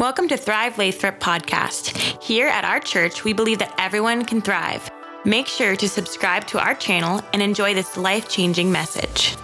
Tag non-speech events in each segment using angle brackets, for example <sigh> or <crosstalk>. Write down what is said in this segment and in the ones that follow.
Welcome to Thrive Lathrop podcast. Here at our church, we believe that everyone can thrive. Make sure to subscribe to our channel and enjoy this life changing message.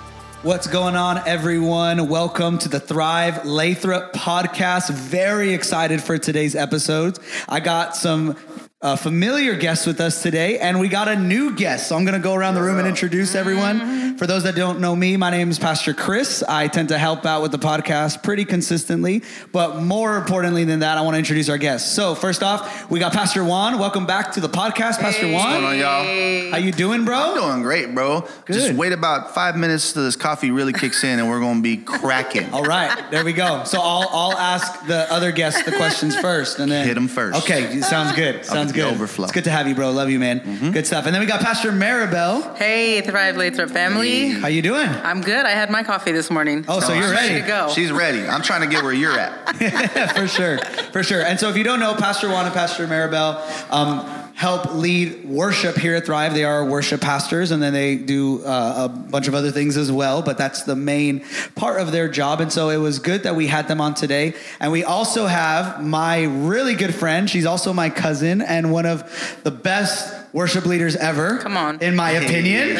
What's going on, everyone? Welcome to the Thrive Lathrop podcast. Very excited for today's episode. I got some uh, familiar guest with us today, and we got a new guest. So I'm going to go around the room and introduce everyone. For those that don't know me, my name is Pastor Chris. I tend to help out with the podcast pretty consistently, but more importantly than that, I want to introduce our guests. So first off, we got Pastor Juan. Welcome back to the podcast, Pastor Juan. What's going on, y'all? How you doing, bro? I'm doing great, bro. Good. Just wait about five minutes till this coffee really kicks in, and we're gonna be cracking. All right, there we go. So I'll I'll ask the other guests the questions <laughs> first, and then hit them first. Okay, sounds good. Sounds get the good. overflow. It's good to have you, bro. Love you, man. Good stuff. And then we got Pastor Maribel. Hey, Thrive Lathrop family. How you doing? I'm good. I had my coffee this morning. Oh, so you're ready. Ready to go. She's ready. I'm trying to get where you're at. <laughs> for sure, for sure. And so if you don't know, Pastor Juan and Pastor Maribel um, help lead worship here at Thrive. They are worship pastors, and then they do uh, a bunch of other things as well. But that's the main part of their job. And so it was good that we had them on today. And we also have my really good friend. She's also my cousin and one of the best worship leaders ever. Come on. in my opinion.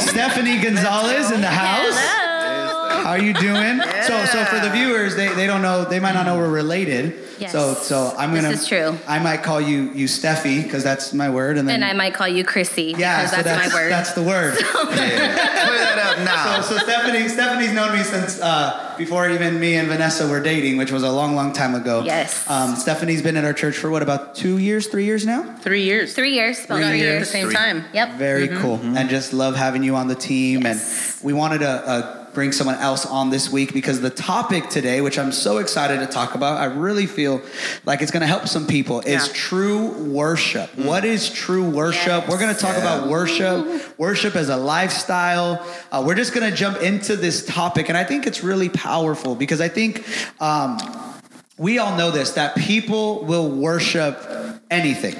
Stephanie Gonzalez in the house. How are you doing? So, so for the viewers, they, they don't know, they might not know we're related. Yes. So, so I'm gonna. This is true. I might call you you Steffi because that's my word, and then And I might call you Chrissy yeah, because so that's, my word. That's the word. <laughs> Clear that up so, now. so Stephanie, Stephanie's known me since uh, before even me and Vanessa were dating, which was a long, long time ago. Yes. Um, Stephanie's been at our church for what about two years, three years now? Three years. Three years. About We got three here at the same Three. time. Yep. Very cool, and just love having you on the team. Yes. And we wanted a, uh, bring someone else on this week because the topic today, which I'm so excited to talk about, I really feel like it's going to help some people, is true worship. What is true worship? Yes. We're going to talk about worship, <laughs> worship as a lifestyle. Uh, we're just going to jump into this topic, and I think it's really powerful because I think. Um, we all know this that people will worship anything.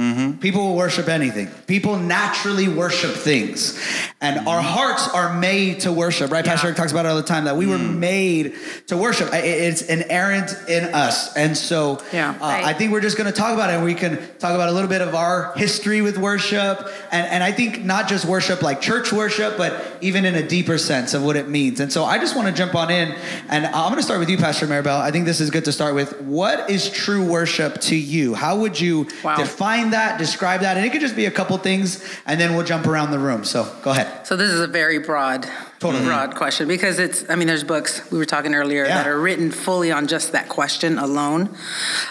Mm-hmm. People will worship anything. People naturally worship things. And mm-hmm. our hearts are made to worship, right? Pastor Eric talks about it all the time that we were mm. made to worship. It's inherent in us. And so Yeah. uh, Right. I think we're just going to talk about it. And we can talk about a little bit of our history with worship. And, and I think not just worship like church worship, but even in a deeper sense of what it means. And so I just want to jump on in. And I'm going to start with you, Pastor Maribel. I think this is good to start with. What is true worship to you? How would you Wow. define that, describe that? And it could just be a couple things, and then we'll jump around the room. So go ahead. So this is a very broad, Totally. broad question because it's. I mean, there's books we were talking earlier Yeah. that are written fully on just that question alone.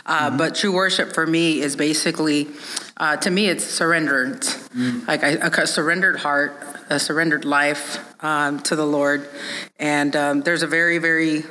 Uh, But true worship for me is basically, uh, to me, it's surrenderance. Like a surrendered heart, a surrendered life um, to the Lord, and um, there's a very, very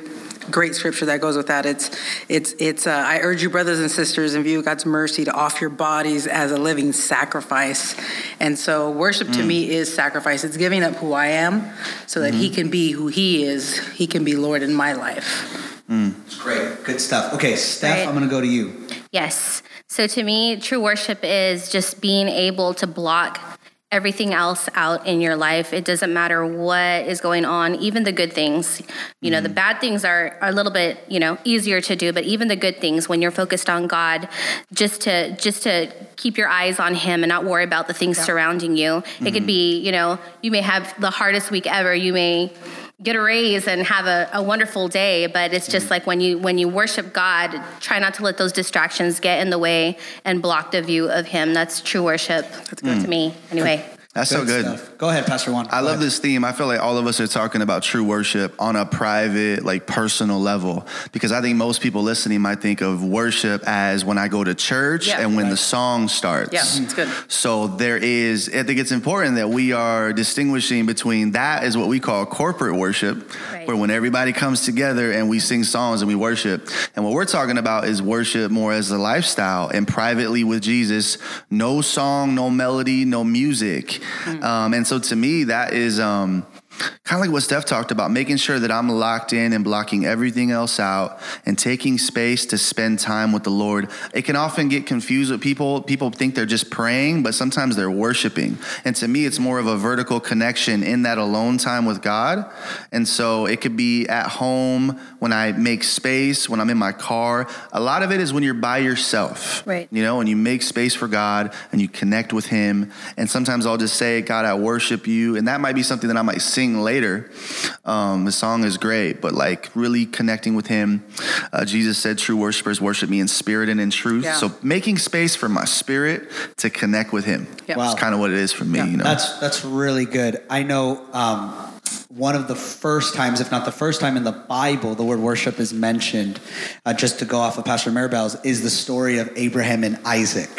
great scripture that goes with that. It's, it's, it's. Uh, I urge you, brothers and sisters, in view of God's mercy, to offer your bodies as a living sacrifice. And so, worship to mm. me is sacrifice. It's giving up who I am, so that He mm-hmm. can be who He is. He can be Lord in my life. Mm. Great. Good stuff. Okay, Steph, Right. I'm going to go to you. Yes. So to me, true worship is just being able to block everything else out in your life. It doesn't matter what is going on, even the good things. You know, the mm. bad things are, are a little bit, you know, easier to do, but even the good things when you're focused on God, just to just to keep your eyes on him and not worry about the things surrounding you. It could mm-hmm. be, you know, you may have the hardest week ever. You may get a raise and have a, a wonderful day but it's just like when you when you worship god try not to let those distractions get in the way and block the view of him. That's true worship. To me. Anyway That's so good. stuff. Go ahead, Pastor Juan. I Go love ahead. this theme. I feel like all of us are talking about true worship on a private, like personal level. Because I think most people listening might think of worship as when I go to church Yeah. and when the song starts. Yeah, mm, it's good. So there is, I think it's important that we are distinguishing between that is what we call corporate worship, Right. where when everybody comes together and we sing songs and we worship. And what we're talking about is worship more as a lifestyle and privately with Jesus, no song, no melody, no music. Um, and so to me, that is. Um, kind of like what Steph talked about, making sure that I'm locked in and blocking everything else out and taking space to spend time with the Lord. It can often get confused with people. People think they're just praying, but sometimes they're worshiping. And to me, it's more of a vertical connection in that alone time with God. And so it could be at home when I make space, when I'm in my car. A lot of it is when you're by yourself. Right. You know, and you make space for God and you connect with Him. And sometimes I'll just say, God, I worship you. And that might be something that I might sing later. Um, the song is great, but like really connecting with Him. Uh, Jesus said, True worshipers worship me in spirit and in truth. Yeah. So making space for my spirit to connect with Him. Yeah. Wow. That's kind of what it is for me, you know. That's that's really good. I know um, one of the first times, if not the first time in the Bible, the word worship is mentioned. Uh, just to go off of Pastor Maribel's, is the story of Abraham and Isaac.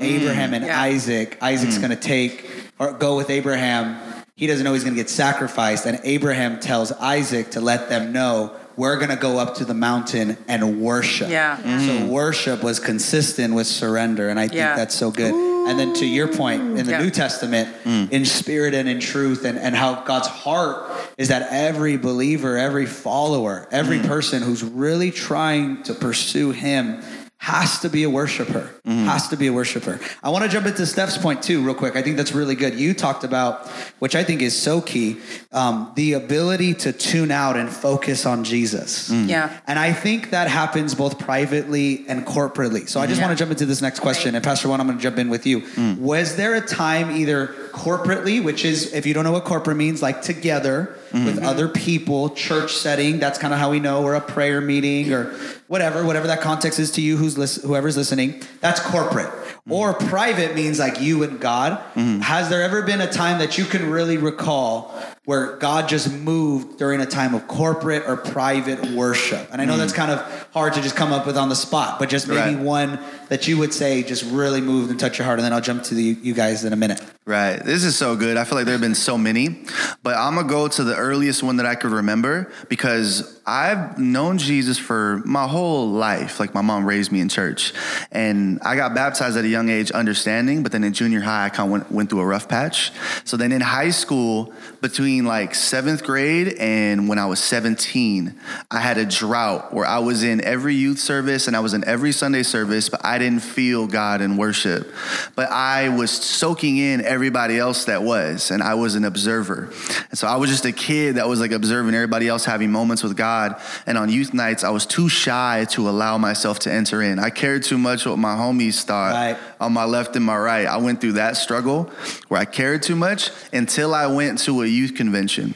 Abraham and Yeah. Isaac. Isaac's going to take or go with Abraham. He doesn't know he's going to get sacrificed, and Abraham tells Isaac to let them know we're going to go up to the mountain and worship. Yeah. So mm-hmm. worship was consistent with surrender, and I think Yeah. that's so good. And then to your point, in the Yeah. New Testament, mm. in spirit and in truth, and, and how God's heart is that every believer, every follower, every mm. person who's really trying to pursue Him has to be a worshiper. Mm-hmm. Has to be a worshiper. I want to jump into Steph's point too, real quick. I think that's really good. You talked about, which I think is so key, um, the ability to tune out and focus on Jesus. Mm. Yeah. And I think that happens both privately and corporately. So I just Yeah. want to jump into this next question. And Pastor Juan, I'm going to jump in with you. Mm. Was there a time either corporately, which is, if you don't know what corporate means, like together mm-hmm. with other people, church setting, that's kind of how we know we're a prayer meeting or whatever, whatever that context is to you, who's lis- whoever's listening, that's corporate. Mm-hmm. Or private means like you and God. Mm-hmm. Has there ever been a time that you can really recall where God just moved during a time of corporate or private worship? And I know mm-hmm. that's kind of hard to just come up with on the spot, but just maybe Right. one that you would say just really moved and touched your heart. And then I'll jump to the, you guys in a minute. Right. This is so good. I feel like there have been so many, but I'm going to go to the earliest one that I could remember because I've known Jesus for my whole life. Like my mom raised me in church and I got baptized at a young age, understanding, but then in junior high, I kind of went, went through a rough patch. So then in high school, between like seventh grade and when I was 17, I had a drought where I was in every youth service and I was in every Sunday service, but I didn't feel God in worship. But I was soaking in everybody else that was, and I was an observer. And so I was just a kid that was like observing everybody else having moments with God. And on youth nights, I was too shy to allow myself to enter in. I cared too much what my homies thought Right. on my left and my right. I went through that struggle where I cared too much until I went to a youth convention.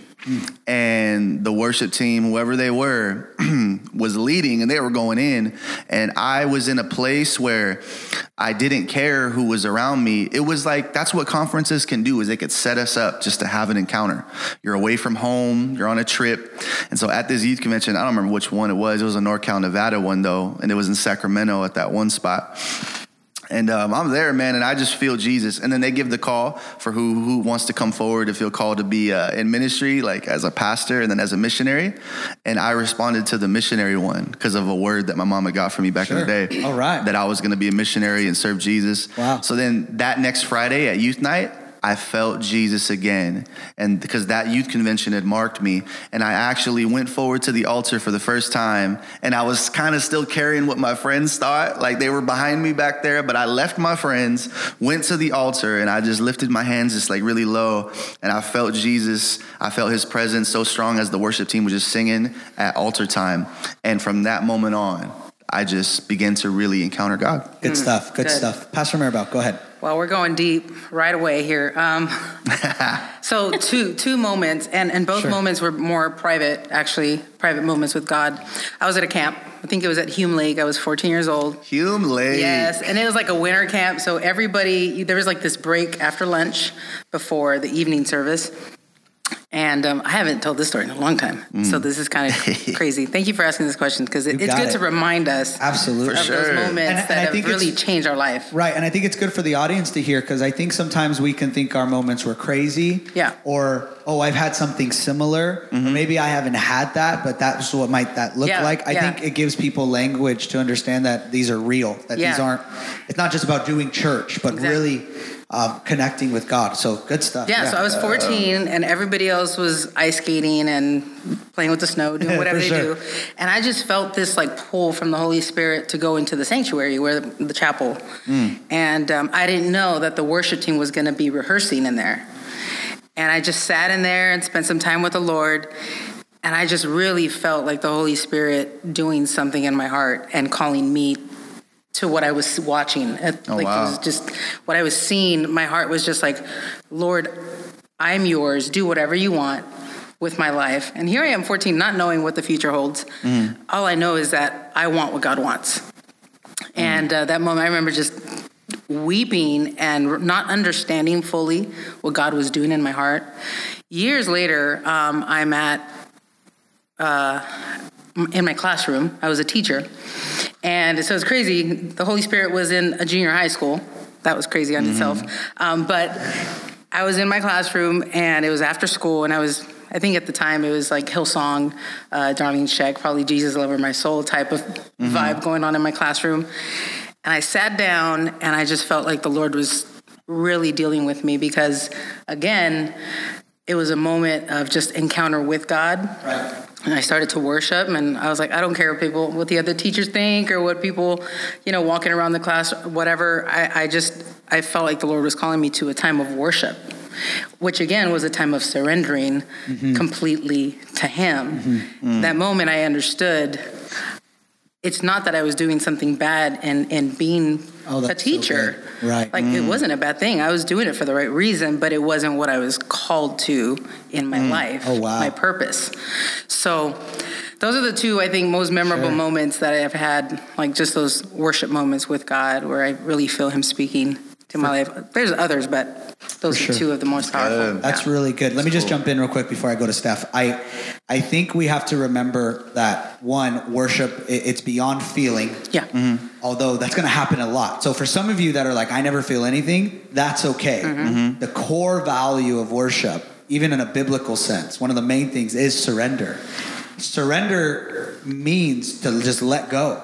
And the worship team, whoever they were, <clears throat> was leading and they were going in. And I was in a place where I didn't care who was around me. It was like that's what conferences can do is they could set us up just to have an encounter. You're away from home, you're on a trip. And so at this youth convention, I don't remember which one it was. It was a NorCal, Nevada one though, and it was in Sacramento at that one spot. And um, I'm there, man, and I just feel Jesus. And then they give the call for who who wants to come forward to feel called to be uh, in ministry, like as a pastor and then as a missionary. And I responded to the missionary one because of a word that my mama got for me back in the day. All right. That I was going to be a missionary and serve Jesus. Wow. So then that next Friday at youth night, I felt Jesus again. And because that youth convention had marked me, and I actually went forward to the altar for the first time, and I was kind of still carrying what my friends thought. Like they were behind me back there, but I left my friends, went to the altar, and I just lifted my hands just like really low, and I felt Jesus. I felt his presence so strong as the worship team was just singing at altar time. And from that moment on, I just began to really encounter God. Good stuff. Good, good. stuff. Pastor Maribel, go ahead. Well, we're going deep right away here. Um, <laughs> so two two moments, and and both Sure. moments were more private, actually, private moments with God. I was at a camp. I think it was at Hume Lake. I was 14 years old. Hume Lake. Yes, and it was like a winter camp. So everybody, there was like this break after lunch before the evening service. And um, I haven't told this story in a long time, so this is kind of <laughs> crazy. Thank you for asking this question because it, Mm. It's good it. to remind us Absolutely. Of sure. those moments And- and that I have really changed our life. Right, and I think it's good for the audience to hear because I think sometimes we can think our moments were crazy. Yeah. Or oh, I've had something similar. Or maybe I haven't had that, but that's what might that look Yeah, like. I yeah. think it gives people language to understand that these are real. That these aren't. It's not just about doing church, but Exactly. really um, connecting with God. So good stuff. Yeah, so I was 14 and everybody else was ice skating and playing with the snow, doing <laughs> whatever they sure. do. And I just felt this like pull from the Holy Spirit to go into the sanctuary where the, the chapel. And um, I didn't know that the worship team was going to be rehearsing in there. And I just sat in there and spent some time with the Lord. And I just really felt like the Holy Spirit doing something in my heart and calling me to what I was watching. Oh, like wow. it was just what I was seeing. My heart was just like, Lord, I'm yours. Do whatever you want with my life. And here I am, 14, not knowing what the future holds. All I know is that I want what God wants. And uh, that moment, I remember just weeping and not understanding fully what God was doing in my heart. Years later, um, I'm at uh, in my classroom. I was a teacher, and so it's crazy. The Holy Spirit was in a junior high school. That was crazy on itself. Um, but I was in my classroom, and it was after school, and I was. I think at the time it was like Hillsong, uh, Darlene Zschech, probably Jesus Lover My Soul type of vibe going on in my classroom. And I sat down and I just felt like the Lord was really dealing with me because, again, it was a moment of just encounter with God. Right. And I started to worship, and I was like, I don't care what people, what the other teachers think, or what people, you know, walking around the class, whatever. I, I just, I felt like the Lord was calling me to a time of worship, which again was a time of surrendering mm-hmm. completely to Him. Mm-hmm. Mm. That moment, I understood. It's not that I was doing something bad and and being Oh, a that's so teacher. Right. Like it mm. wasn't a bad thing. I was doing it for the right reason, but it wasn't what I was called to in my mm. life. Oh, wow. My purpose. So those are the two I think most memorable Sure. moments that I have had, like just those worship moments with God where I really feel him speaking to my life. There's others, but those For are sure. two of the most powerful. good. That's really good. Let me just jump in real quick before I go to Steph. I, I think we have to remember that one worship. it- It's beyond feeling. Yeah. Mm-hmm. Although that's going to happen a lot. So for some of you that are like, I never feel anything, that's okay. Mm-hmm. The core value of worship, even in a biblical sense, one of the main things is surrender. Surrender means to just let go.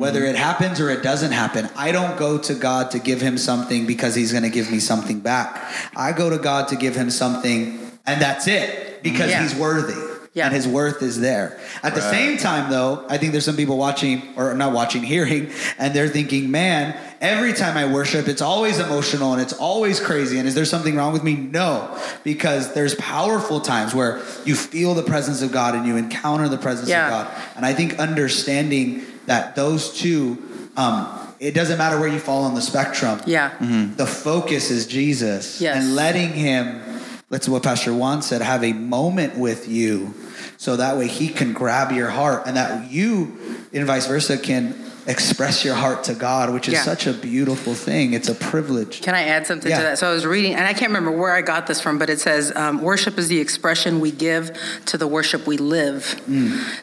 Whether it happens or it doesn't happen, I don't go to God to give him something because he's going to give me something back. I go to God to give him something, and that's it because Yeah. he's worthy Yeah. and his worth is there. At the same time, though, I think there's some people watching or not watching, <laughs> hearing, and they're thinking, man, every time I worship, it's always emotional and it's always crazy. And is there something wrong with me? No, because there's powerful times where you feel the presence of God and you encounter the presence Yeah. of God. And I think understanding that those two, um, it doesn't matter where you fall on the spectrum. Yeah. The focus is Jesus. Yes. And letting him, that's what Pastor Juan said, have a moment with you so that way he can grab your heart and that you, and vice versa, can express your heart to God, which is Yeah. such a beautiful thing. It's a privilege. Can I add something Yeah. to that? So I was reading, and I can't remember where I got this from, but it says um, worship is the expression we give to the worship we live.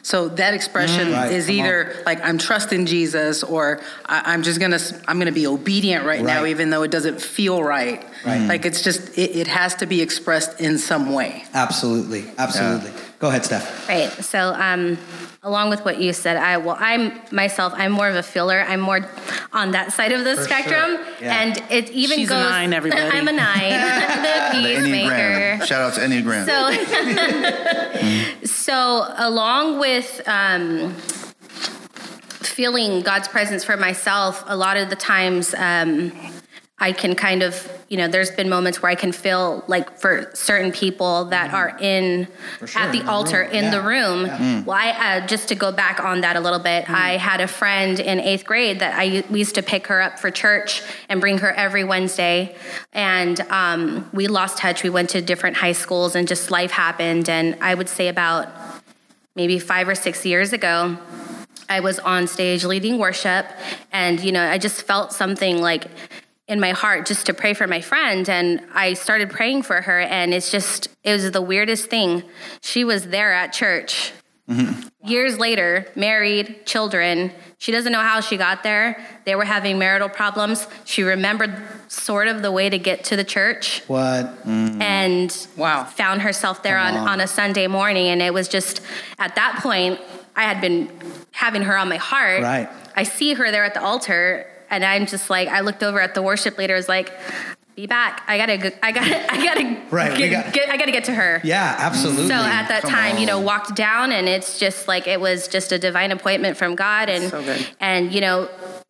So that expression Mm. Right, is come either like I'm trusting Jesus, or I, I'm just gonna I'm gonna be obedient right, now, even though it doesn't feel right. Right. Like it's just it, it has to be expressed in some way. Absolutely. Absolutely. Go ahead, Steph. Right. So, um, along with what you said, I well, I'm myself. I'm more of a filler. I'm more on that side of the For spectrum, sure. Yeah. and it even She's a nine, everybody. <laughs> I'm a nine. <laughs> the The peacemaker. Shout out to Enneagram. So, <laughs> so along with um, feeling God's presence for myself, a lot of the times um, I can kind of, you know, there's been moments where I can feel like for certain people that are in sure, at the in the altar room. in Yeah. the room. Well, I uh, just to go back on that a little bit, I had a friend in eighth grade that I we used to pick her up for church and bring her every Wednesday, and um, we lost touch. We went to different high schools, and just life happened. And I would say about maybe five or six years ago. I was on stage leading worship, and you know, I just felt something like in my heart just to pray for my friend. And I started praying for her, and it's just, it was the weirdest thing. She was there at church. Mm-hmm. Years later, married, children. She doesn't know how she got there. They were having marital problems. She remembered sort of the way to get to the church What? Mm. and Wow. found herself there on, on. on a Sunday morning. And it was just at that point, I had been having her on my heart. Right. I see her there at the altar, and I'm just like, I looked over at the worship leader, I was like, be back. I gotta, go, I gotta, <laughs> I gotta, Right, get, got- get, I gotta get to her. Yeah, absolutely. So at that Come time, you know, walked down, and it's just like it was just a divine appointment from God, and So good. and you know,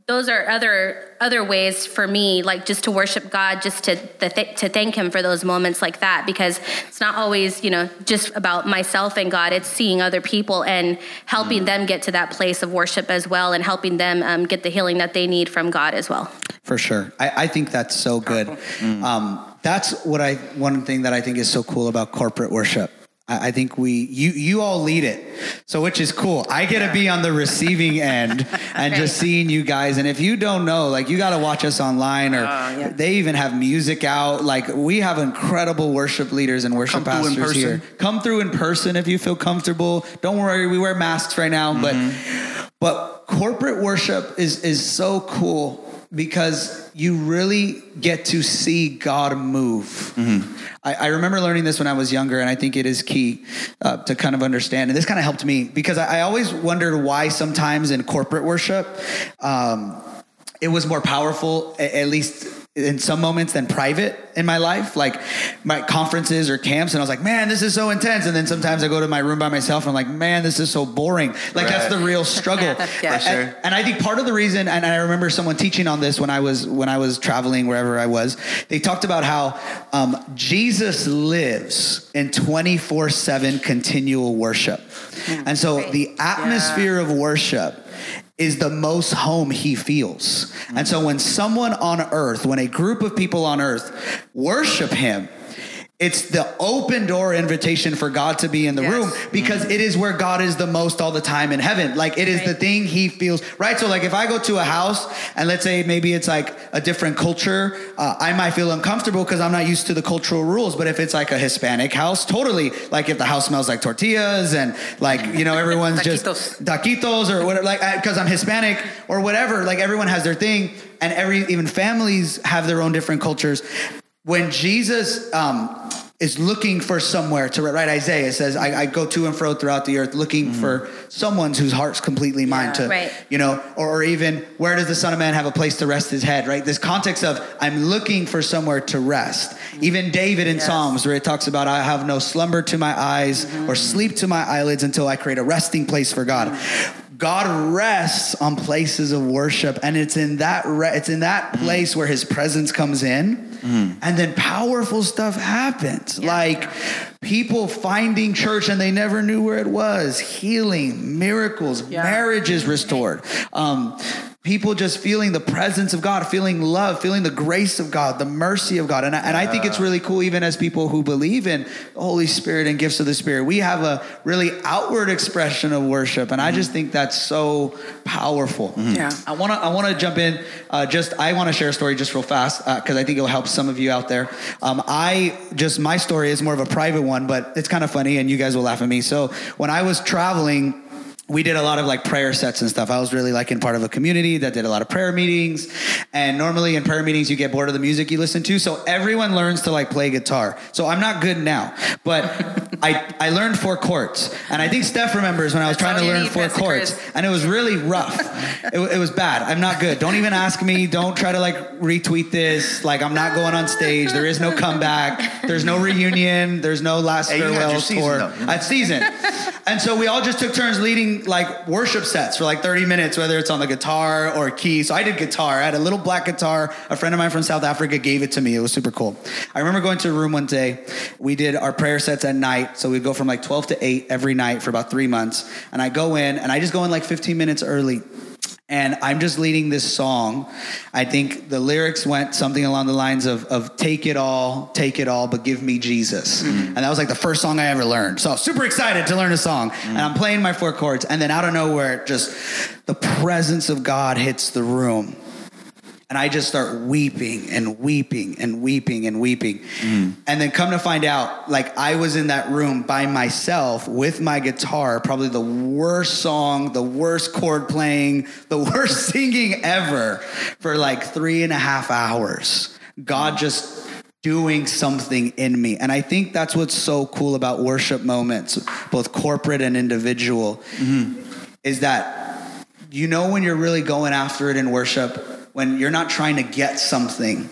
those are other other ways for me, like just to worship God, just to the th- to thank Him for those moments like that, because it's not always you know just about myself and God. It's seeing other people and helping them get to that place of worship as well, and helping them um, get the healing that they need from God as well. For sure. I, I think that's so good. Um, that's what I, one thing that I think is so cool about corporate worship. I, think we, you, you all lead it. So, which is cool. I get to be on the receiving <laughs> end and just seeing you guys. And if you don't know, like you got to watch us online or yeah. they even have music out. Like we have incredible worship leaders and worship Come pastors here. Come through in person if you feel comfortable. Don't worry. We wear masks right now, but but corporate worship is is so cool because you really get to see God move. I, I remember learning this when I was younger, and I think it is key uh, to kind of understand. And this kind of helped me because I, I always wondered why sometimes in corporate worship, um, it was more powerful, at least in some moments, than private in my life, like my conferences or camps. And I was like, man, this is so intense. And then sometimes I go to my room by myself and I'm like, man, this is so boring. Like that's the real struggle. <laughs> Yeah. For sure. And, and I think part of the reason, and I remember someone teaching on this when I was when I was traveling wherever I was. They talked about how um, Jesus lives in twenty four seven continual worship, and so the atmosphere of worship is the most home he feels. And so when someone on earth, when a group of people on earth worship him, it's the open door invitation for God to be in the Yes. room because it is where God is the most all the time in heaven. Like it is the thing he feels, right? So like if I go to a house and let's say maybe it's like a different culture, uh, I might feel uncomfortable because I'm not used to the cultural rules. But if it's like a Hispanic house, totally. Like if the house smells like tortillas and like, you know, everyone's just <laughs> Taquitos. taquitos or whatever, like because I'm Hispanic or whatever. Like everyone has their thing, and every even families have their own different cultures. When Jesus um, is looking for somewhere to right, Isaiah says, I, "I go to and fro throughout the earth, looking mm-hmm. for someone whose heart's completely mine." To Right. you know, or, or even where does the Son of Man have a place to rest his head? Right, this context of I'm looking for somewhere to rest. Even David in Yes. Psalms, where it talks about I have no slumber to my eyes mm-hmm. or sleep to my eyelids until I create a resting place for God. Mm-hmm. God rests on places of worship, and it's in that re- it's in that place where His presence comes in, and then powerful stuff happens, like people finding church and they never knew where it was, healing, miracles, Yeah. marriages restored. Um, people just feeling the presence of God, feeling love, feeling the grace of God, the mercy of God. And I, and I think it's really cool, even as people who believe in the Holy Spirit and gifts of the Spirit, we have a really outward expression of worship. And I just think that's so powerful. Yeah. I want to I want to jump in. Uh, just I want to share a story just real fast because I think it will help some of you out there. Um, I just my story is more of a private one, but it's kind of funny, and you guys will laugh at me. So when I was traveling we did a lot of like prayer sets and stuff. I was really like in part of a community that did a lot of prayer meetings. And normally in prayer meetings, you get bored of the music you listen to. So everyone learns to like play guitar. So I'm not good now, but <laughs> I, I learned four chords. And I think Steph remembers when I was That's trying to learn four Pastor chords. Chris. And it was really rough. it, it was bad. I'm not good. Don't even ask me. Don't try to like retweet this. Like I'm not going on stage. There is no comeback. There's no reunion. There's no last Hey, you had your farewell season, tour. though. At season. And so we all just took turns leading like worship sets for like 30 minutes, whether it's on the guitar or key. So I did guitar. I had a little black guitar. A friend of mine from South Africa gave it to me. It was super cool. I remember going to a room one day. We did our prayer sets at night. So we'd go from like 12 to 8 every night for about three months. And I go in and I just go in like 15 minutes early. And I'm just leading this song. I think the lyrics went something along the lines of, of take it all, take it all, but give me Jesus. Mm-hmm. And that was like the first song I ever learned. So I was super excited to learn a song. And mm-hmm. I'm playing my four chords. And then out of nowhere, just the presence of God hits the room. And I just start weeping and weeping and weeping and weeping. Mm. And then come to find out, like I was in that room by myself with my guitar, probably the worst song, the worst chord playing, the <laughs> worst singing ever for like three and a half hours. God mm. just doing something in me. And I think that's what's so cool about worship moments, both corporate and individual, mm-hmm. is that you know when you're really going after it in worship when you're not trying to get something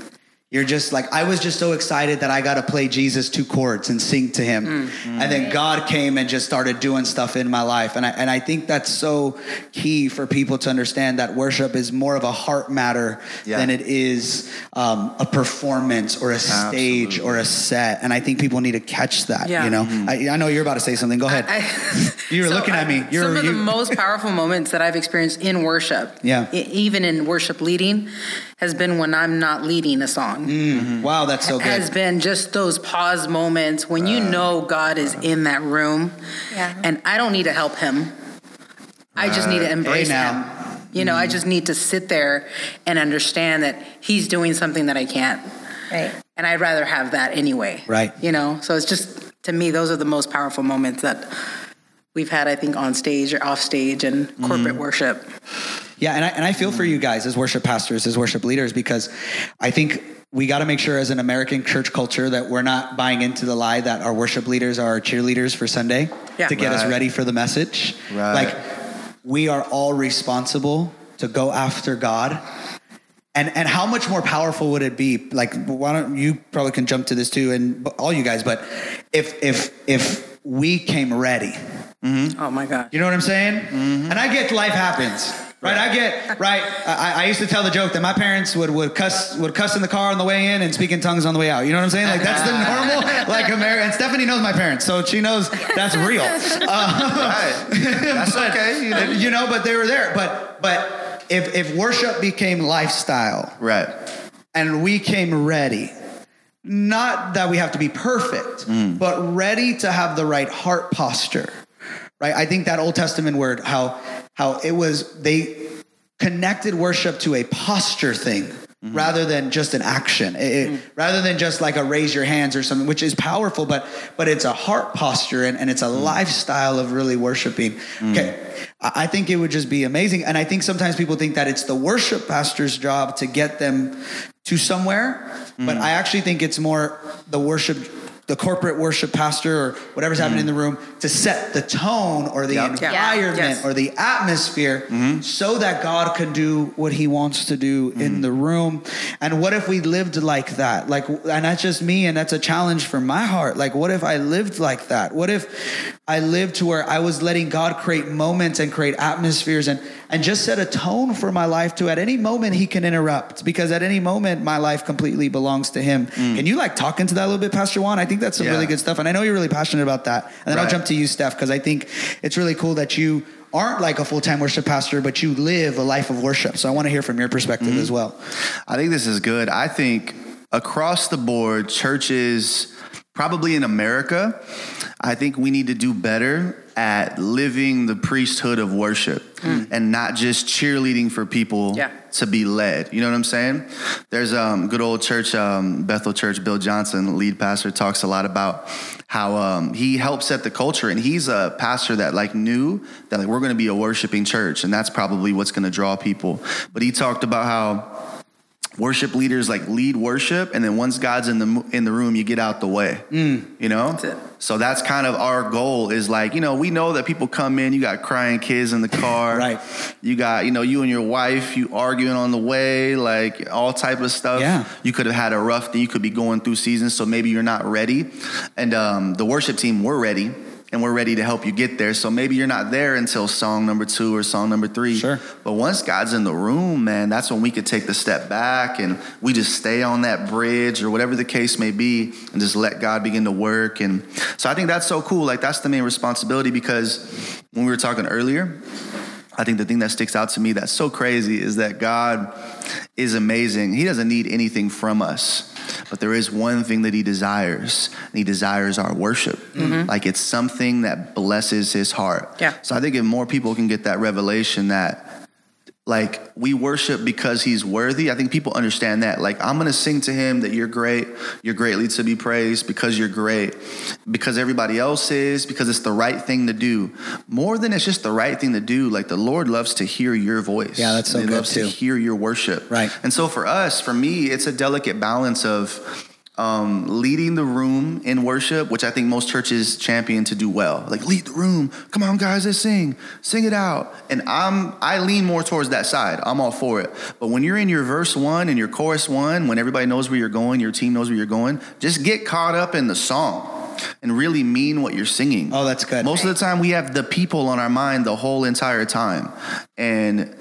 you're just like I was just so excited that I got to play Jesus two chords and sing to him. Mm. And then God came and just started doing stuff in my life. And I and I think that's so key for people to understand that worship is more of a heart matter Yeah. than it is um, a performance or a stage or a set. And I think people need to catch that. Yeah. You know, Mm-hmm. I, I know you're about to say something. Go ahead. I, <laughs> <laughs> you were So looking at me. You're, some of you, the most powerful moments that I've experienced in worship, Yeah. even in worship leading, has been when I'm not leading a song. Mm, wow, that's so good. Has been just those pause moments when you know God is in that room, Yeah. and I don't need to help Him. I just need to embrace now. Him. You know, I just need to sit there and understand that He's doing something that I can't, Right. and I'd rather have that anyway. Right. You know, so it's just to me, those are the most powerful moments that we've had. I think on stage or off stage and corporate worship. Yeah, and I, and I feel for you guys as worship pastors, as worship leaders, because I think we got to make sure as an American church culture that we're not buying into the lie that our worship leaders are our cheerleaders for Sunday Yeah. to get us ready for the message. Right. Like, we are all responsible to go after God. And, and how much more powerful would it be? Like, why don't you probably can jump to this too, and all you guys. But if if if we came ready, mm-hmm. Oh my God. you know what I'm saying? Mm-hmm. And I get life happens. Right, I get right. I, I used to tell the joke that my parents would, would cuss would cuss in the car on the way in and speak in tongues on the way out. You know what I'm saying? Like that's the <laughs> normal like American. And Stephanie knows my parents, so she knows that's real. <laughs> Right. Um, that's But, okay. You know. you know, but they were there. But but if if worship became lifestyle Right. and we came ready, not that we have to be perfect, mm. but ready to have the right heart posture. Right? I think that Old Testament word, how how it was they connected worship to a posture thing mm-hmm. rather than just an action. It- it- mm-hmm. rather than just like a raise your hands or something, which is powerful, but but it's a heart posture and, and it's a mm-hmm. lifestyle of really worshiping. Okay. I I think it would just be amazing. And I think sometimes people think that it's the worship pastor's job to get them to somewhere. But I actually think it's more the worship, the corporate worship pastor or whatever's happening in the room to set the tone or the Yep. Yeah. environment Yes. or the atmosphere mm-hmm. so that God can do what he wants to do in mm-hmm. the room. And what if we lived like that? Like, and that's just me, and that's a challenge for my heart. Like, what if I lived like that? What if I lived to where I was letting God create moments and create atmospheres and, and just set a tone for my life to at any moment he can interrupt because at any moment my life completely belongs to him. Can you like talk into that a little bit, Pastor Juan? I think that's some Yeah. really good stuff. And I know you're really passionate about that. And then I'll jump to you, Steph, because I think it's really cool that you aren't like a full-time worship pastor, but you live a life of worship. So I want to hear from your perspective Mm-hmm. as well. I think this is good. I think across the board, churches, probably in America, I think we need to do better at living the priesthood of worship and not just cheerleading for people Yeah. to be led. You know what I'm saying? There's um good old church, um, Bethel Church, Bill Johnson, lead pastor, talks a lot about how um, he helped set the culture, and he's a pastor that like knew that like we're going to be a worshiping church, and that's probably what's going to draw people. But he talked about how worship leaders like lead worship and then once god's in the in the room you get out the way. You know? That's it. so that's kind of our goal is like you know we know that people come in you got crying kids in the car. <laughs> Right. you got you know you and your wife you arguing on the way like all type of stuff. Yeah. you could have had a rough day. You could be going through seasons so maybe you're not ready. And um, the worship team we're ready and we're ready to help you get there so maybe you're not there until song number two or song number three Sure. but once God's in the room, man, that's when we could take the step back and we just stay on that bridge or whatever the case may be and just let God begin to work. And so I think that's so cool. Like that's the main responsibility because when we were talking earlier, I think the thing that sticks out to me that's so crazy is that God is amazing. He doesn't need anything from us. But there is one thing that he desires, and he desires our worship. Mm-hmm. Like it's something that blesses his heart. Yeah. So I think if more people can get that revelation that like we worship because he's worthy. I think people understand that. Like I'm gonna sing to him that you're great, you're greatly to be praised because you're great, because everybody else is, because it's the right thing to do. More than it's just the right thing to do. Like the Lord loves to hear your voice. Yeah, that's so he good loves too. to hear your worship. Right. And so for us, for me, it's a delicate balance of um, leading the room in worship, which I think most churches champion to do well. Like lead the room. Come on, guys, let's sing. Sing it out. And I'm I lean more towards that side. I'm all for it. But when you're in your verse one and your chorus one, when everybody knows where you're going, your team knows where you're going, just get caught up in the song and really mean what you're singing. Oh, that's good. Most of the time, we have the people on our mind the whole entire time, and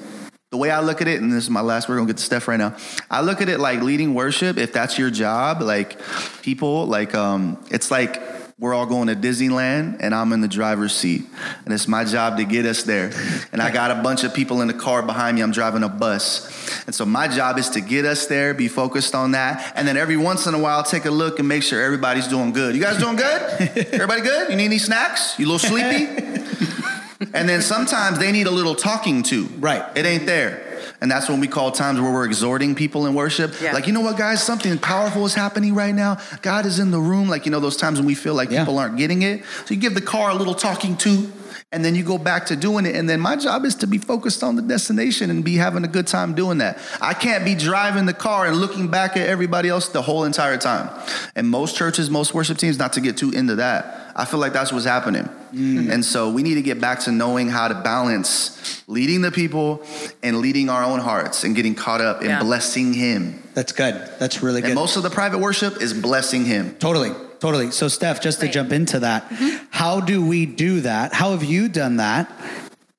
the way I look at it, and this is my last, we're gonna get to Steph right now. I look at it like leading worship. If that's your job, like people, like um, it's like we're all going to Disneyland, and I'm in the driver's seat, and it's my job to get us there. And I got a bunch of people in the car behind me. I'm driving a bus, and so my job is to get us there, be focused on that, and then every once in a while take a look and make sure everybody's doing good. You guys doing good? <laughs> Everybody good? You need any snacks? You a little sleepy? <laughs> <laughs> and then sometimes they need a little talking to. Right. It ain't there. And that's when we call times where we're exhorting people in worship. Yeah. Like, you know what, guys? Something powerful is happening right now. God is in the room. Like, you know, those times when we feel like Yeah. people aren't getting it. So you give the car a little talking to, and then you go back to doing it. And then my job is to be focused on the destination and be having a good time doing that. I can't be driving the car and looking back at everybody else the whole entire time. And most churches, most worship teams, not to get too into that, I feel like that's what's happening. And so we need to get back to knowing how to balance leading the people and leading our own hearts and getting caught up in Yeah. blessing Him. That's good. That's really good. And most of the private worship is blessing Him. Totally, totally. So, Steph, just to Right. jump into that, Mm-hmm. how do we do that? How have you done that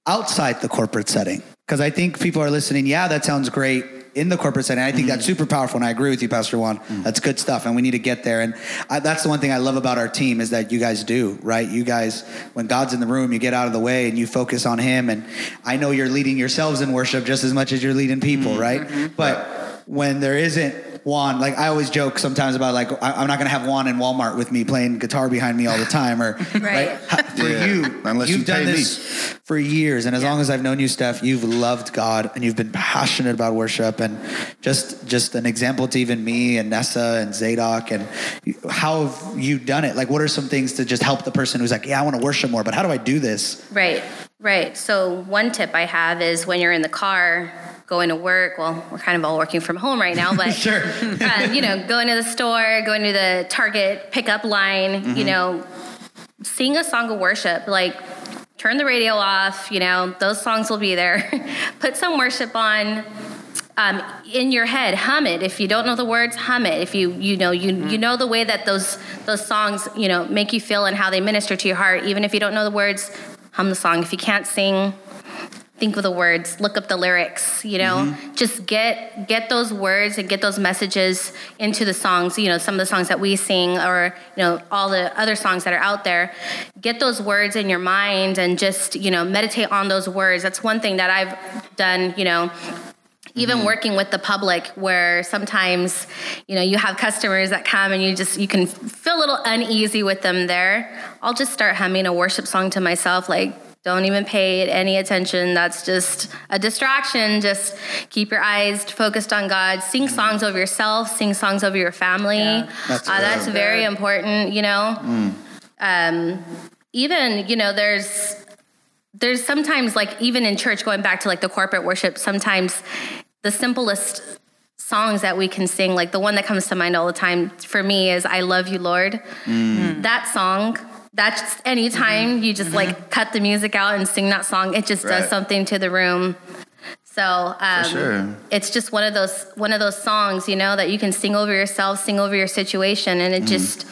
outside the corporate setting? Because I think people are listening. Yeah, that sounds great in the corporate setting. I think that's Mm-hmm. super powerful, and I agree with you, Pastor Juan. That's good stuff, and we need to get there. And I, that's the one thing I love about our team is that you guys do right. You guys, when God's in the room, you get out of the way and you focus on Him. And I know you're leading yourselves in worship just as much as you're leading people, Mm-hmm. right? But when there isn't Juan, like I always joke sometimes about like I, I'm not gonna have Juan in Walmart with me playing guitar behind me all the time, or <laughs> Right. Ha- For Yeah, you, unless you've you done pay me. this for years, and as long as I've known you, Steph, you've loved God and you've been passionate about worship, and just just an example to even me and Nessa and Zadok, and how have you done it? Like, what are some things to just help the person who's like, yeah, I want to worship more, but how do I do this? Right, right. So one tip I have is when you're in the car going to work. Well, we're kind of all working from home right now, but <laughs> Sure. um, you know, going to the store, going to the Target pickup line, you know, sing a song of worship. Like, turn the radio off. You know, those songs will be there. <laughs> Put some worship on. Um, in your head, hum it. If you don't know the words, hum it. If you you know you you know the way that those those songs you know make you feel and how they minister to your heart. Even if you don't know the words, hum the song. If you can't sing, think of the words look up the lyrics you know? Mm-hmm. Just get get those words and get those messages into the songs you know some of the songs that we sing or you know all the other songs that are out there. Get those words in your mind and just you know meditate on those words. That's one thing that i've done you know even mm-hmm. working with the public where sometimes you know you have customers that come and you just you can feel a little uneasy with them there. I'll just start humming a worship song to myself like don't even pay it any attention. That's just a distraction. Just keep your eyes focused on god. Sing songs over yourself. Sing songs over your family. That's uh, that's very important you know? Um, even you know there's there's sometimes like even in church going back to like the corporate worship sometimes the simplest songs that we can sing like the one that comes to mind all the time for me is i love you lord. That song that's anytime mm-hmm. you just mm-hmm. like cut the music out and sing that song it just does something to the room so um, sure. it's just one of those one of those songs you know that you can sing over yourself sing over your situation and it mm-hmm. just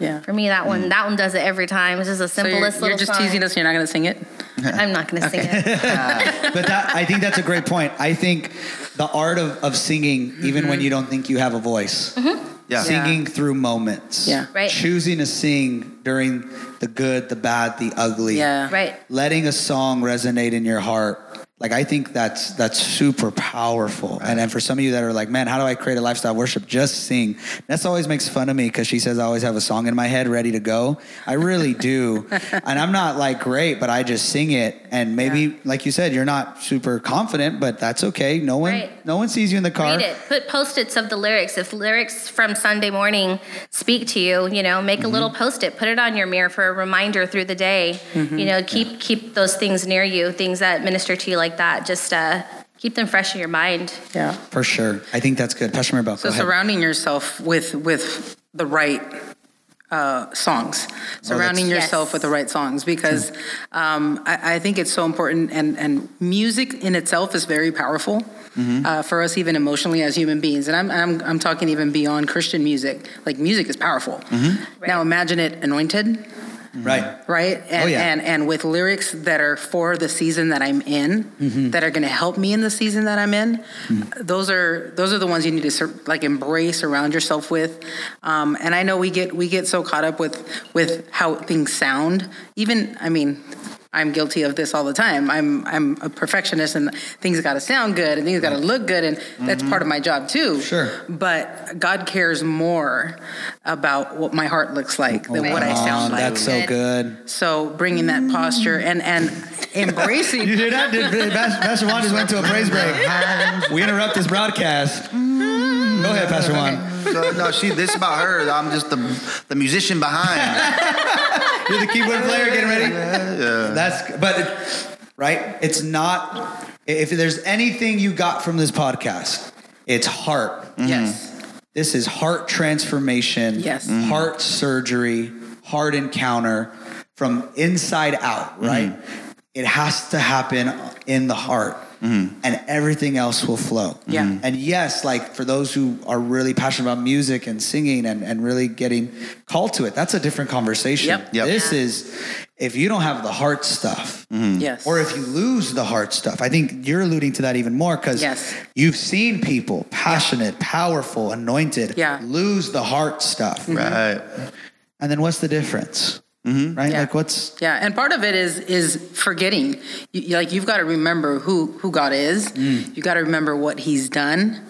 Yeah. for me that one that one does it every time it's just the So you're, simplest you're little just song. teasing us. You're not going to sing it. i'm not gonna sing it <laughs> <laughs> ah. but that, I think that's a great point. I think the art of, of singing, even when you don't think you have a voice, Yeah. singing through moments, Yeah. Right. choosing to sing during the good, the bad, the ugly, Yeah. right letting a song resonate in your heart. Like I think that's that's super powerful. And then for some of you that are like, man, how do I create a lifestyle worship? Just sing. Nessa always makes fun of me because she says I always have a song in my head ready to go. I really do. <laughs> and I'm not like great, but I just sing it. And maybe, like you said, you're not super confident, but that's okay. No one Right. no one sees you in the car. read it put post-its of the lyrics if lyrics from sunday morning speak to you you know make a mm-hmm. little post-it put it on your mirror for a reminder through the day mm-hmm. you know keep keep those things near you things that minister to you like that just uh, keep them fresh in your mind Yeah. For sure. I think that's good. Pastor Maribel, So go ahead. surrounding yourself with with the right uh, songs, surrounding Yes. yourself with the right songs, because um, I, I think it's so important. And, and music in itself is very powerful uh, for us, even emotionally as human beings. And I'm, I'm, I'm talking even beyond Christian music. Like music is powerful. Now imagine it anointed Right. right? And, Oh, yeah. and and with lyrics that are for the season that I'm in, Mm-hmm. that are going to help me in the season that I'm in. Those are those are the ones you need to like embrace, surround yourself with. Um, and I know we get we get so caught up with with how things sound. Even I mean. I'm guilty of this all the time. I'm I'm a perfectionist, and things got to sound good, and things got to look good, and that's mm-hmm. part of my job too. Sure. But God cares more about what my heart looks like than what I sound like. That's so good. So bringing that posture and and embracing. <laughs> You hear that? Did, did Pastor Pastor Juan just went to a praise break. We interrupt this broadcast. Go ahead, Pastor <laughs> Juan. So, no, she. This is about her. I'm just the the musician behind. <laughs> You're the keyboard player getting ready. Yeah. That's but it- right. It's not. If there's anything you got from this podcast, it's heart. Yes. Mm-hmm. This is heart transformation. Yes. Mm-hmm. Heart surgery. Heart encounter from inside out. Right. Mm-hmm. It has to happen in the heart. And everything else will flow. Yeah. Mhm. And yes, like for those who are really passionate about music and singing and, and really getting called to it, that's a different conversation. Yep. Yep. This is if you don't have the heart stuff, Yes. or if you lose the heart stuff, I think you're alluding to that even more because Yes. you've seen people passionate, powerful, anointed, Yeah. lose the heart stuff. right. And then what's the difference? Right? Yeah. Like what's Yeah, and part of it is is forgetting. You, you- like you've got to remember who who God is. Mm. You got to remember what He's done.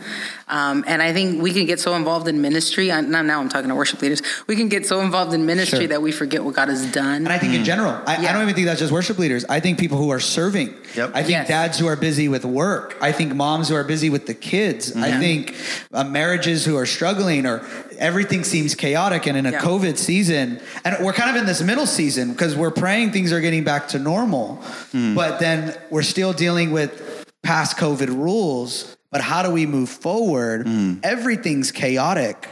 Um, and I think we can get so involved in ministry. I, now, now I'm talking to worship leaders. We can get so involved in ministry Sure. that we forget what God has done. And I think in general, I, I don't even think that's just worship leaders. I think people who are serving. Yep. I think Yes. dads who are busy with work. I think moms who are busy with the kids. I think uh, marriages who are struggling or everything seems chaotic. And in a Yeah. COVID season, and we're kind of in this middle season because we're praying things are getting back to normal, but then we're still dealing with past COVID rules. But how do we move forward? Hmm. Everything's chaotic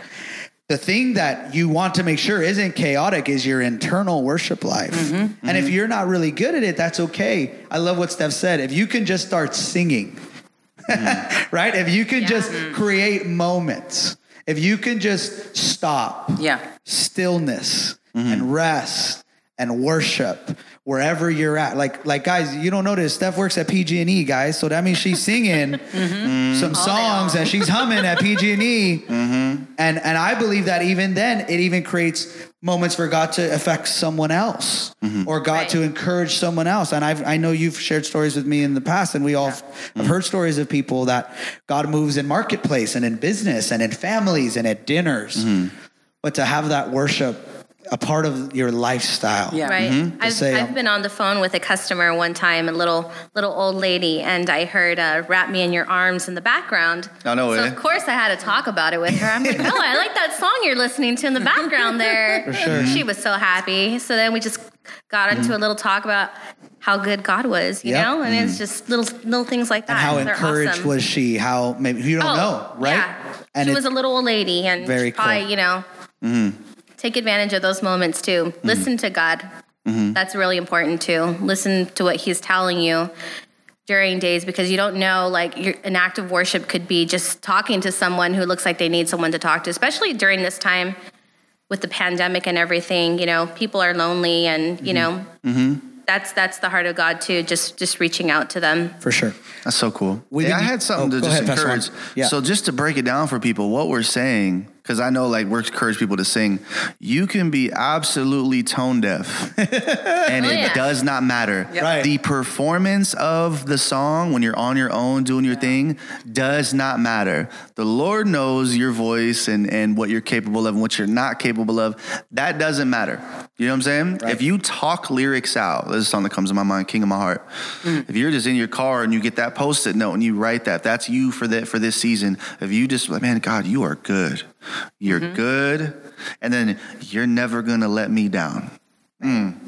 the thing that you want to make sure isn't chaotic is your internal worship life. Mm-hmm. And if mm-hmm. you're not really good at it, that's okay. I love what Steph said. If you can just start singing, mm-hmm. <laughs> right? If you can Yeah. just mm. create moments, if you can just stop, yeah, stillness and rest and worship wherever you're at. Like, like guys, you don't notice Steph works at PG&E, guys. So that means she's singing <laughs> some songs and she's humming at PG&E. <laughs> Mm-hmm. And and I believe that even then, it even creates moments for God to affect someone else or God Right. to encourage someone else. And I've, I know you've shared stories with me in the past, and we all have heard stories of people that God moves in marketplace and in business and in families and at dinners. But to have that worship a part of your lifestyle. Yeah. Right. I've, say, I've um, been on the phone with a customer one time, a little little old lady, and I heard uh, "Wrap Me in Your Arms" in the background. Oh, no So way. of course I had to talk about it with her. I'm like, oh, I like that song you're listening to in the background there." <laughs> For sure. She was so happy. So then we just got into a little talk about how good God was, you Yep. know, and it's just little little things like that. And how encouraged awesome. was she? How maybe you don't Oh, know, right? Yeah. And she it- was a little old lady, and Very she probably, cool. you know, take advantage of those moments too. Listen to God. Mm-hmm. That's really important too. Listen to what He's telling you during days because you don't know. Like your, an act of worship could be just talking to someone who looks like they need someone to talk to, especially during this time with the pandemic and everything. You know, people are lonely, and you mm-hmm. know. Mm-hmm. That's that's the heart of God too. Just just reaching out to them. for sure. That's so cool. We yeah, I had something oh, to just ahead, encourage. Yeah. So just to break it down for people, what we're saying, because I know like we're encourage people to sing, you can be absolutely tone deaf, <laughs> and Oh, it yeah. does not matter. Right. The performance of the song when you're on your own doing your thing does not matter. The Lord knows your voice and and what you're capable of and what you're not capable of. That doesn't matter. You know what I'm saying? Right. If you talk lyrics out, there's a song that comes to my mind, "King of My Heart." If you're just in your car and you get that post-it note and you write that, that's you for that for this season. If you just like, man, God, you are good. You're good, and then you're never gonna let me down. Mm.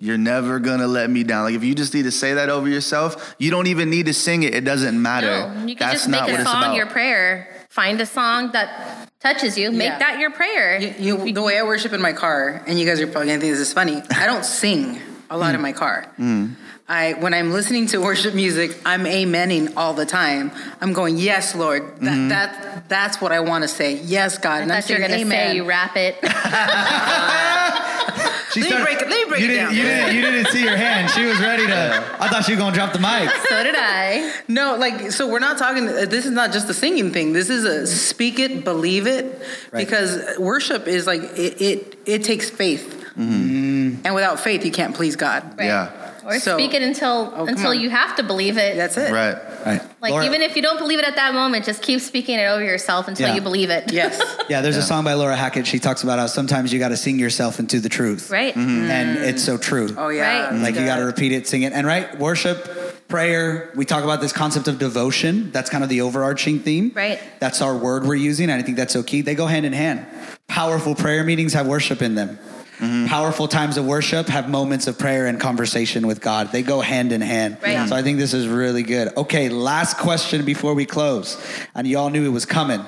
You're never gonna let me down. Like if you just need to say that over yourself, you don't even need to sing it. It doesn't matter. No, you can That's just make a song your prayer. Find a song that touches you. Make Yeah. that your prayer. You, you, the way I worship in my car, and you guys are probably gonna think this is funny. I don't <laughs> sing a lot in my car. Mm. I when I'm listening to worship music, I'm amening all the time. I'm going, yes, Lord. That mm-hmm. that that's what I want to say. Yes, God. I and I'm thought you were saying gonna amen. say you rap it. <laughs> <laughs> She Let me break it- let me break you it didn't, down. You didn't, you didn't see her hand. She was ready to. I thought she was gonna drop the mic. so did I. No, like so we're not talking. uh, This is not just a singing thing. This is a speak it, believe it, Right. because worship is like it. It, it takes faith, Mm-hmm. and without faith, you can't please God. Right. Yeah. Or So- speak it until Oh, until on. you have to believe it. That's it. Right. Right. like Laura- even if you don't believe it at that moment, just keep speaking it over yourself until Yeah. you believe it. Yes. <laughs> Yeah, there's a song by Laura Hackett. She talks about how sometimes you got to sing yourself into the truth. Right. Mm-hmm. And mm. it's so true. Oh yeah. Right. Like you got to repeat it, sing it, and right worship, prayer. We talk about this concept of devotion. That's kind of the overarching theme. Right. That's our word we're using, and I think that's so key. They go hand in hand. Powerful prayer meetings have worship in them. Mm-hmm. Powerful times of worship have moments of prayer and conversation with God. They go hand in hand. Right. So I think this is really good. Okay, last question before we close. And you all knew it was coming.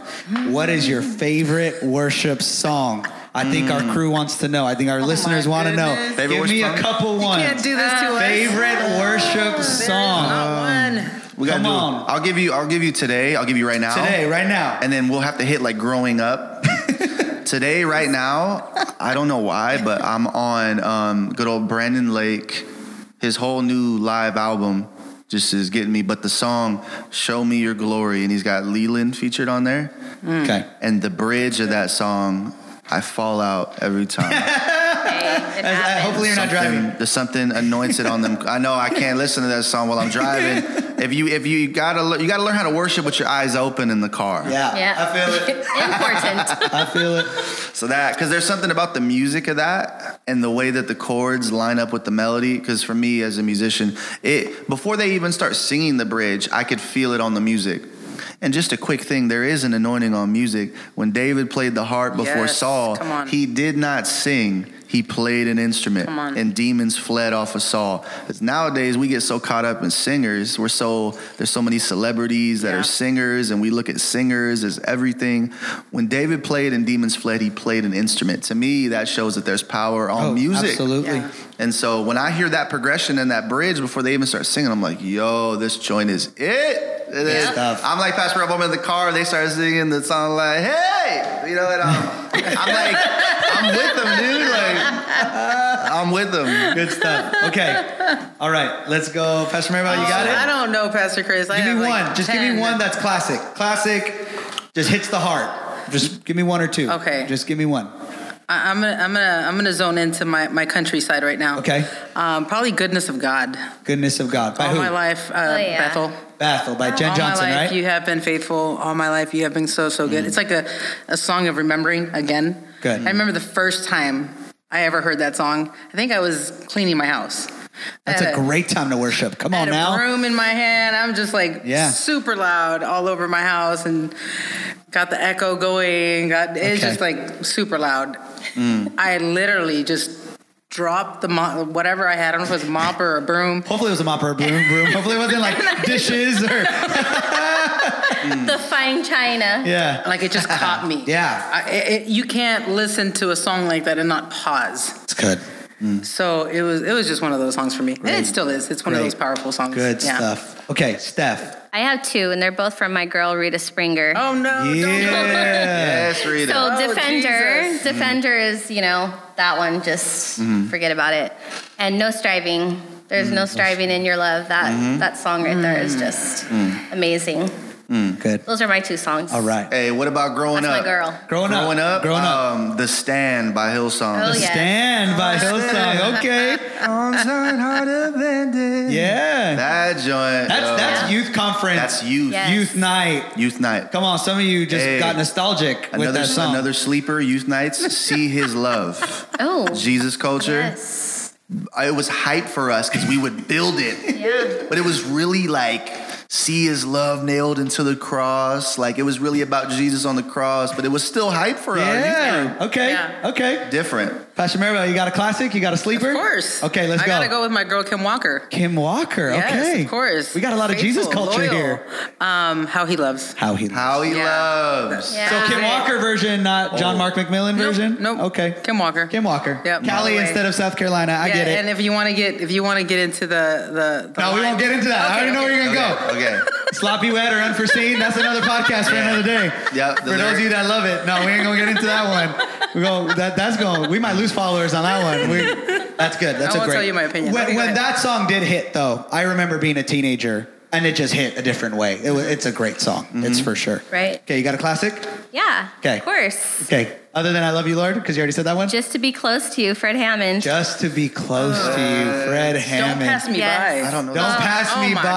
What is your favorite worship song? I think our mm. crew wants to know. I think our oh listeners want to know. Favorite Give me a worship couple ones. Can't do this to us. Favorite worship There's song not one. We gotta Come do. on. I'll give you. I'll give you today. I'll give you right now. today, right now. and then we'll have to hit like growing up. Today, right <laughs> now, I don't know why, but I'm on um, good old Brandon Lake. His whole new live album just is getting me. But the song "Show Me Your Glory" and he's got Leeland featured on there, Okay. and the bridge of that song, I fall out every time. <laughs> Okay, it Uh, happens. hopefully you're not Something- driving. There's something anointed on them. I know I can't listen to that song while I'm driving. <laughs> If you if you gotta le- you gotta learn how to worship with your eyes open in the car. Yeah. Yeah. I feel it. <laughs> Important. <laughs> I feel it. So that, because there's something about the music of that and the way that the chords line up with the melody. Because for me as a musician, it before they even start singing the bridge, I could feel it on the music. And just a quick thing, there is an anointing on music. When David played the harp before Yes, Saul, he did not sing. He played an instrument, and demons fled off of Saul. Because nowadays we get so caught up in singers. We're so there's so many celebrities that Yeah. are singers, and we look at singers as everything. When David played and demons fled, he played an instrument. To me, that shows that there's power on Oh, music. Absolutely. Yeah. And so when I hear that progression and that bridge before they even start singing, I'm like, yo, this joint is it. It is. I'm like Pastor Rob, I'm in the car, they start singing the song like, hey, you know, and I'm, I'm like, I'm with them, dude. Like, <laughs> I'm with them. Good stuff. Okay. All right. Let's go. Pastor Maribel, you got it? I don't know, Pastor Chris. I Give me have, like, one. Just give me 10. one that's classic. Classic. Just hits the heart. Just give me one or two. Okay. Just give me one. I, I'm gonna, I'm gonna, I'm gonna zone into my, my countryside right now. Okay. Um, probably goodness of God. Goodness of God. By all who? my life, uh, Oh, yeah. Bethel. Bethel by Jen all Johnson, my life, right? Mm. you have been faithful. All my life, you have been so, so good. It's like a, a song of remembering again. Good. I remember the first time I ever heard that song. I think I was cleaning my house. That's a, had great time to worship. Come I on a now. broom in my hand. I'm just like Yeah. super loud all over my house and got the echo going. Got it's Okay. just like super loud. Mm. I literally just dropped the mo- whatever I had. I don't know if it was a mop or a broom. Hopefully it was a mop or a broom. broom. <laughs> Hopefully it wasn't like <laughs> dishes or <laughs> Mm. the fine china. yeah. Like it just caught me. <laughs> Yeah. I, it, you can't listen to a song like that and not pause. It's good. Mm. So it was it was just one of those songs for me, and it still is. It's one of those powerful songs. Good Yeah. stuff. Okay, Steph. I have two, and they're both from my girl Rita Springer. Oh no! don't- Yeah. Yes, Rita. So Oh, Defender, Jesus. Mm. Defender is you know that one. Just Mm-hmm. forget about it. And No Striving. There's no striving in your love. That Mm-hmm. that song right there is just amazing. Good. Those are my two songs. All right. Hey, what about growing That's up? my girl. Growing up. Growing up, Growing up. Um, the Stand by Hillsong. Oh, The yes. Stand by Hillsong. Okay. <laughs> Yeah. That joint. That's yo, that's youth conference. that's youth. Yes. Youth night. Youth night. Come on, some of you just Hey. got nostalgic with Another that song. another sleeper. Youth nights. See His love. <laughs> Oh. Jesus culture. Yes. It was hype for us because we would build it. Yeah. But it was really like see his love nailed into the cross. Like it was really about Jesus on the cross, but it was still hype for us. Yeah. Okay. Yeah. Okay. Different. Pastor Maribel, you got a classic? You got a sleeper? Of course. Okay, let's I go. I gotta go with my girl Kim Walker. Kim Walker. Yes, okay. of course. We got a lot of Jesus culture loyal. here. Um, how he loves. How he. How he Yeah. loves. Yeah. So Kim Walker version, not John Mark McMillan version. Nope. Okay. Kim Walker. Kim Walker. Yep. Cali No instead of South Carolina. I yeah, get it. And if you want to get if you want to get into the the, the no, we won't get into that. I Okay, already know where you're gonna Okay. go. <laughs> Sloppy wet or unforeseen. That's another podcast for another day. Yeah, the For those of you that love it, no, we ain't gonna get into that one. We go. That, that's going. We might lose followers on that one. We, that's good. That's I a won't great. tell you my opinion. When, Okay, go when ahead. that song did hit, though, I remember being a teenager, and it just hit a different way. It, wa- it's a great song. It's mm-hmm. for sure. Right. Okay, you got a classic. Yeah. Okay. Of course. Okay. Other than I love you, Lord, because you already said that one. Just to be close to you, Fred Hammond. Just to be close to you, uh, Fred Hammond. Don't pass me Yes. by. I don't know. Don't pass Oh me my by,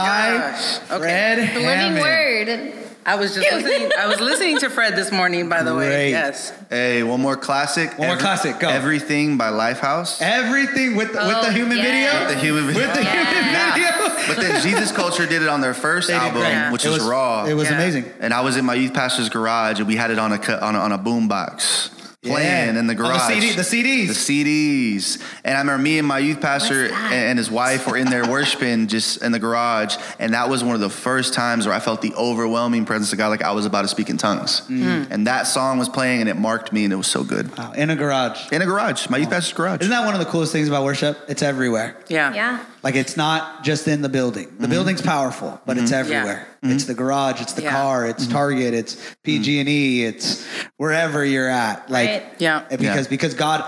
gosh. Okay. Fred the living word. I was just listening. I was listening to Fred this morning. By the Great. way, yes. Hey, one more classic. One more classic, go. Everything by Lifehouse. Everything with the, with the Oh, human yes. video. With the human video. With the Yeah. human video. But then Jesus Culture did it on their first They album, great. which it was, raw. It was Yeah. amazing. and I was in my youth pastor's garage, and we had it on a on a, on a boom box playing Yeah. in the On the garage. CD the CDs. The CDs. And I remember me and my youth pastor and, and his wife were in there worshiping just in the garage. And that was one of the first times where I felt the overwhelming presence of God, like I was about to speak in tongues. Mm. And that song was playing, and it marked me, and it was so good. Wow, in a garage. In a garage, my youth pastor's garage. Isn't that one of the coolest things about worship? It's everywhere. Yeah. Yeah. Like it's not just in the building. Mm-hmm. The building's powerful, but it's everywhere. It's the garage, it's the Yeah. car, it's Mm-hmm. Target, it's PG and E, it's wherever you're at. Like Right. Yeah. because Yeah. because God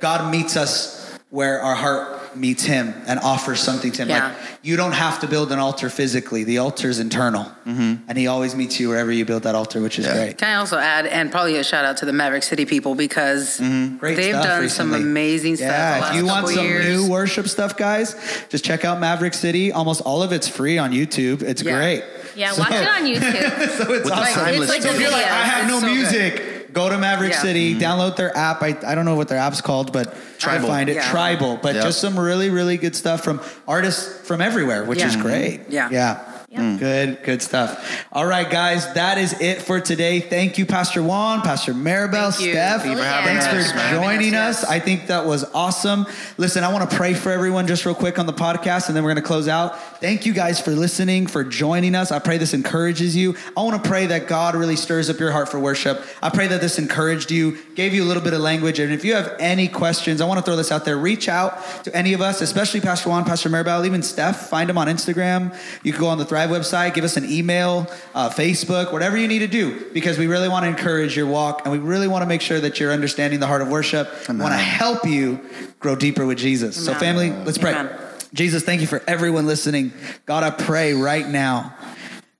God meets us where our heart meets Him and offers something to Him. Yeah. Like you don't have to build an altar physically. The altar is internal, and He always meets you wherever you build that altar, which is Mm-hmm. Yeah. great. Can I also add, and probably a shout out to the Maverick City people because Great they've stuff done some amazing stuff. the Yeah, if you want some years. new worship stuff, guys, just check out Maverick City. Almost all of it's free on YouTube. It's Yeah. great. Yeah. So- Watch it on <laughs> YouTube. so it's With awesome. timeless It's like so if you're like. I have It's no so good. Music, go to Maverick Yeah. City, Mm-hmm. download their app. I, I don't know what their app's called, but try to find it. Yeah. Tribl, but Yep. just some really, really good stuff from artists from everywhere, which Yeah. is great. Yeah. Yeah. Yeah. Mm. Good, good stuff. All right, guys, that is it for today. Thank you, Pastor Juan, Pastor Maribel, Thank you. Steph. Thank you for Thanks us, for man. joining us. us. I think that was awesome. Listen, I want to pray for everyone just real quick on the podcast, and then we're going to close out. Thank you guys for listening, for joining us. I pray this encourages you. I want to pray that God really stirs up your heart for worship. I pray that this encouraged you, gave you a little bit of language. And if you have any questions, I want to throw this out there. Reach out to any of us, especially Pastor Juan, Pastor Maribel, even Steph. Find them on Instagram. You can go on the Thrive website, give us an email, uh, Facebook, whatever you need to do, because we really want to encourage your walk and we really want to make sure that you're understanding the heart of worship. We want to help you grow deeper with Jesus. So, family, let's pray. Amen. Jesus, thank you for everyone listening. God, I pray right now,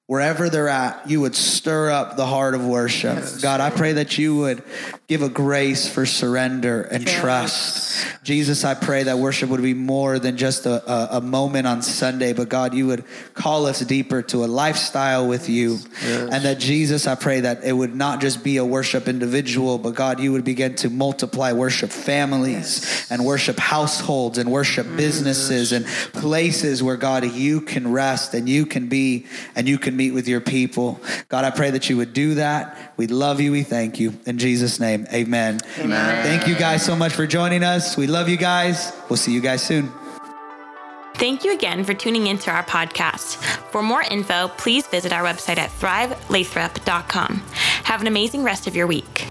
wherever they're at, you would stir up the heart of worship. God, I pray that you would give a grace for surrender and Yes. trust. Jesus, I pray that worship would be more than just a, a, a moment on Sunday, but God, you would call us deeper to a lifestyle with you. And that Jesus, I pray that it would not just be a worship individual, but God, you would begin to multiply worship families and worship households and worship mm. businesses and places where God, you can rest and you can be and you can meet with your people. God, I pray that you would do that. We love you. We thank you. In Jesus' name, amen. Amen. Thank you guys so much for joining us. We love you guys. We'll see you guys soon. Thank you again for tuning into our podcast. For more info, please visit our website at thrivelathrop.com. Have an amazing rest of your week.